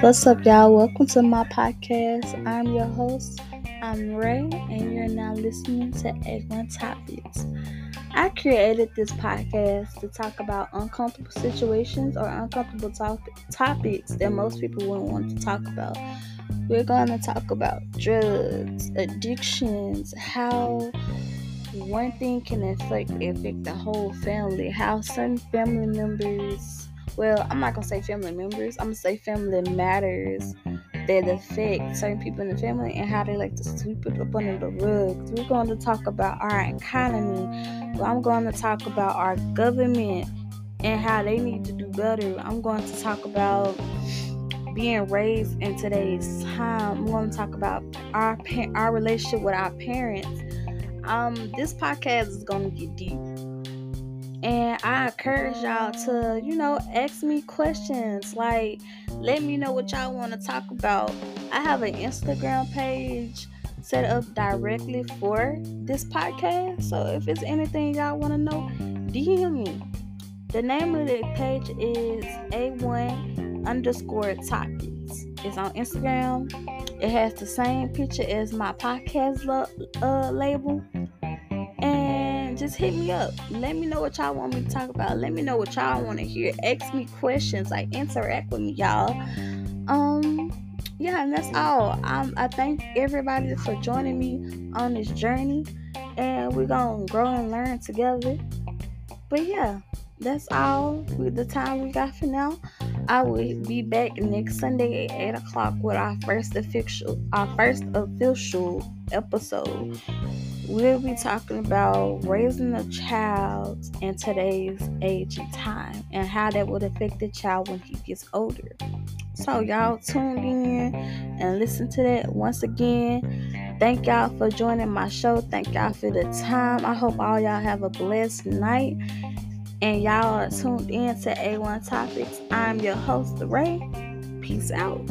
What's up, y'all? Welcome to my podcast. I'm your host, I'm Ray, and you're now listening to A1 Topics. I created this podcast to talk about uncomfortable situations or uncomfortable topic- topics that most people wouldn't want to talk about. We're going to talk about drugs, addictions, how one thing can affect, affect the whole family, how certain family members well, I'm not gonna say family members, I'm gonna say family matters that affect certain people in the family and how they like to sweep it up under the rug. We're going to talk about our economy. I'm going to talk about our government and how they need to do better. I'm going to talk about being raised in today's time. I'm going to talk about our our relationship with our parents. Um, this podcast is going to get deep. And I encourage y'all to, you know, ask me questions. Like, let me know what y'all want to talk about. I have an Instagram page set up directly for this podcast. So if it's anything y'all want to know, DM me. The name of the page is A1 underscore topics. It's on Instagram. It has the same picture as my podcast uh, label just hit me up. Let me know what y'all want me to talk about. Let me know what y'all want to hear. Ask me questions. Like interact with me, y'all. Um, yeah, and that's all. Um, I thank everybody for joining me on this journey, and we're gonna grow and learn together. But yeah, that's all with the time we got for now. I will be back next Sunday at 8 o'clock with our first official our first official episode we'll be talking about raising a child in today's age and time and how that would affect the child when he gets older. So, y'all tune in and listen to that once again. Thank y'all for joining my show. Thank y'all for the time. I hope all y'all have a blessed night. And y'all are tuned in to A1 Topics. I'm your host, Ray. Peace out.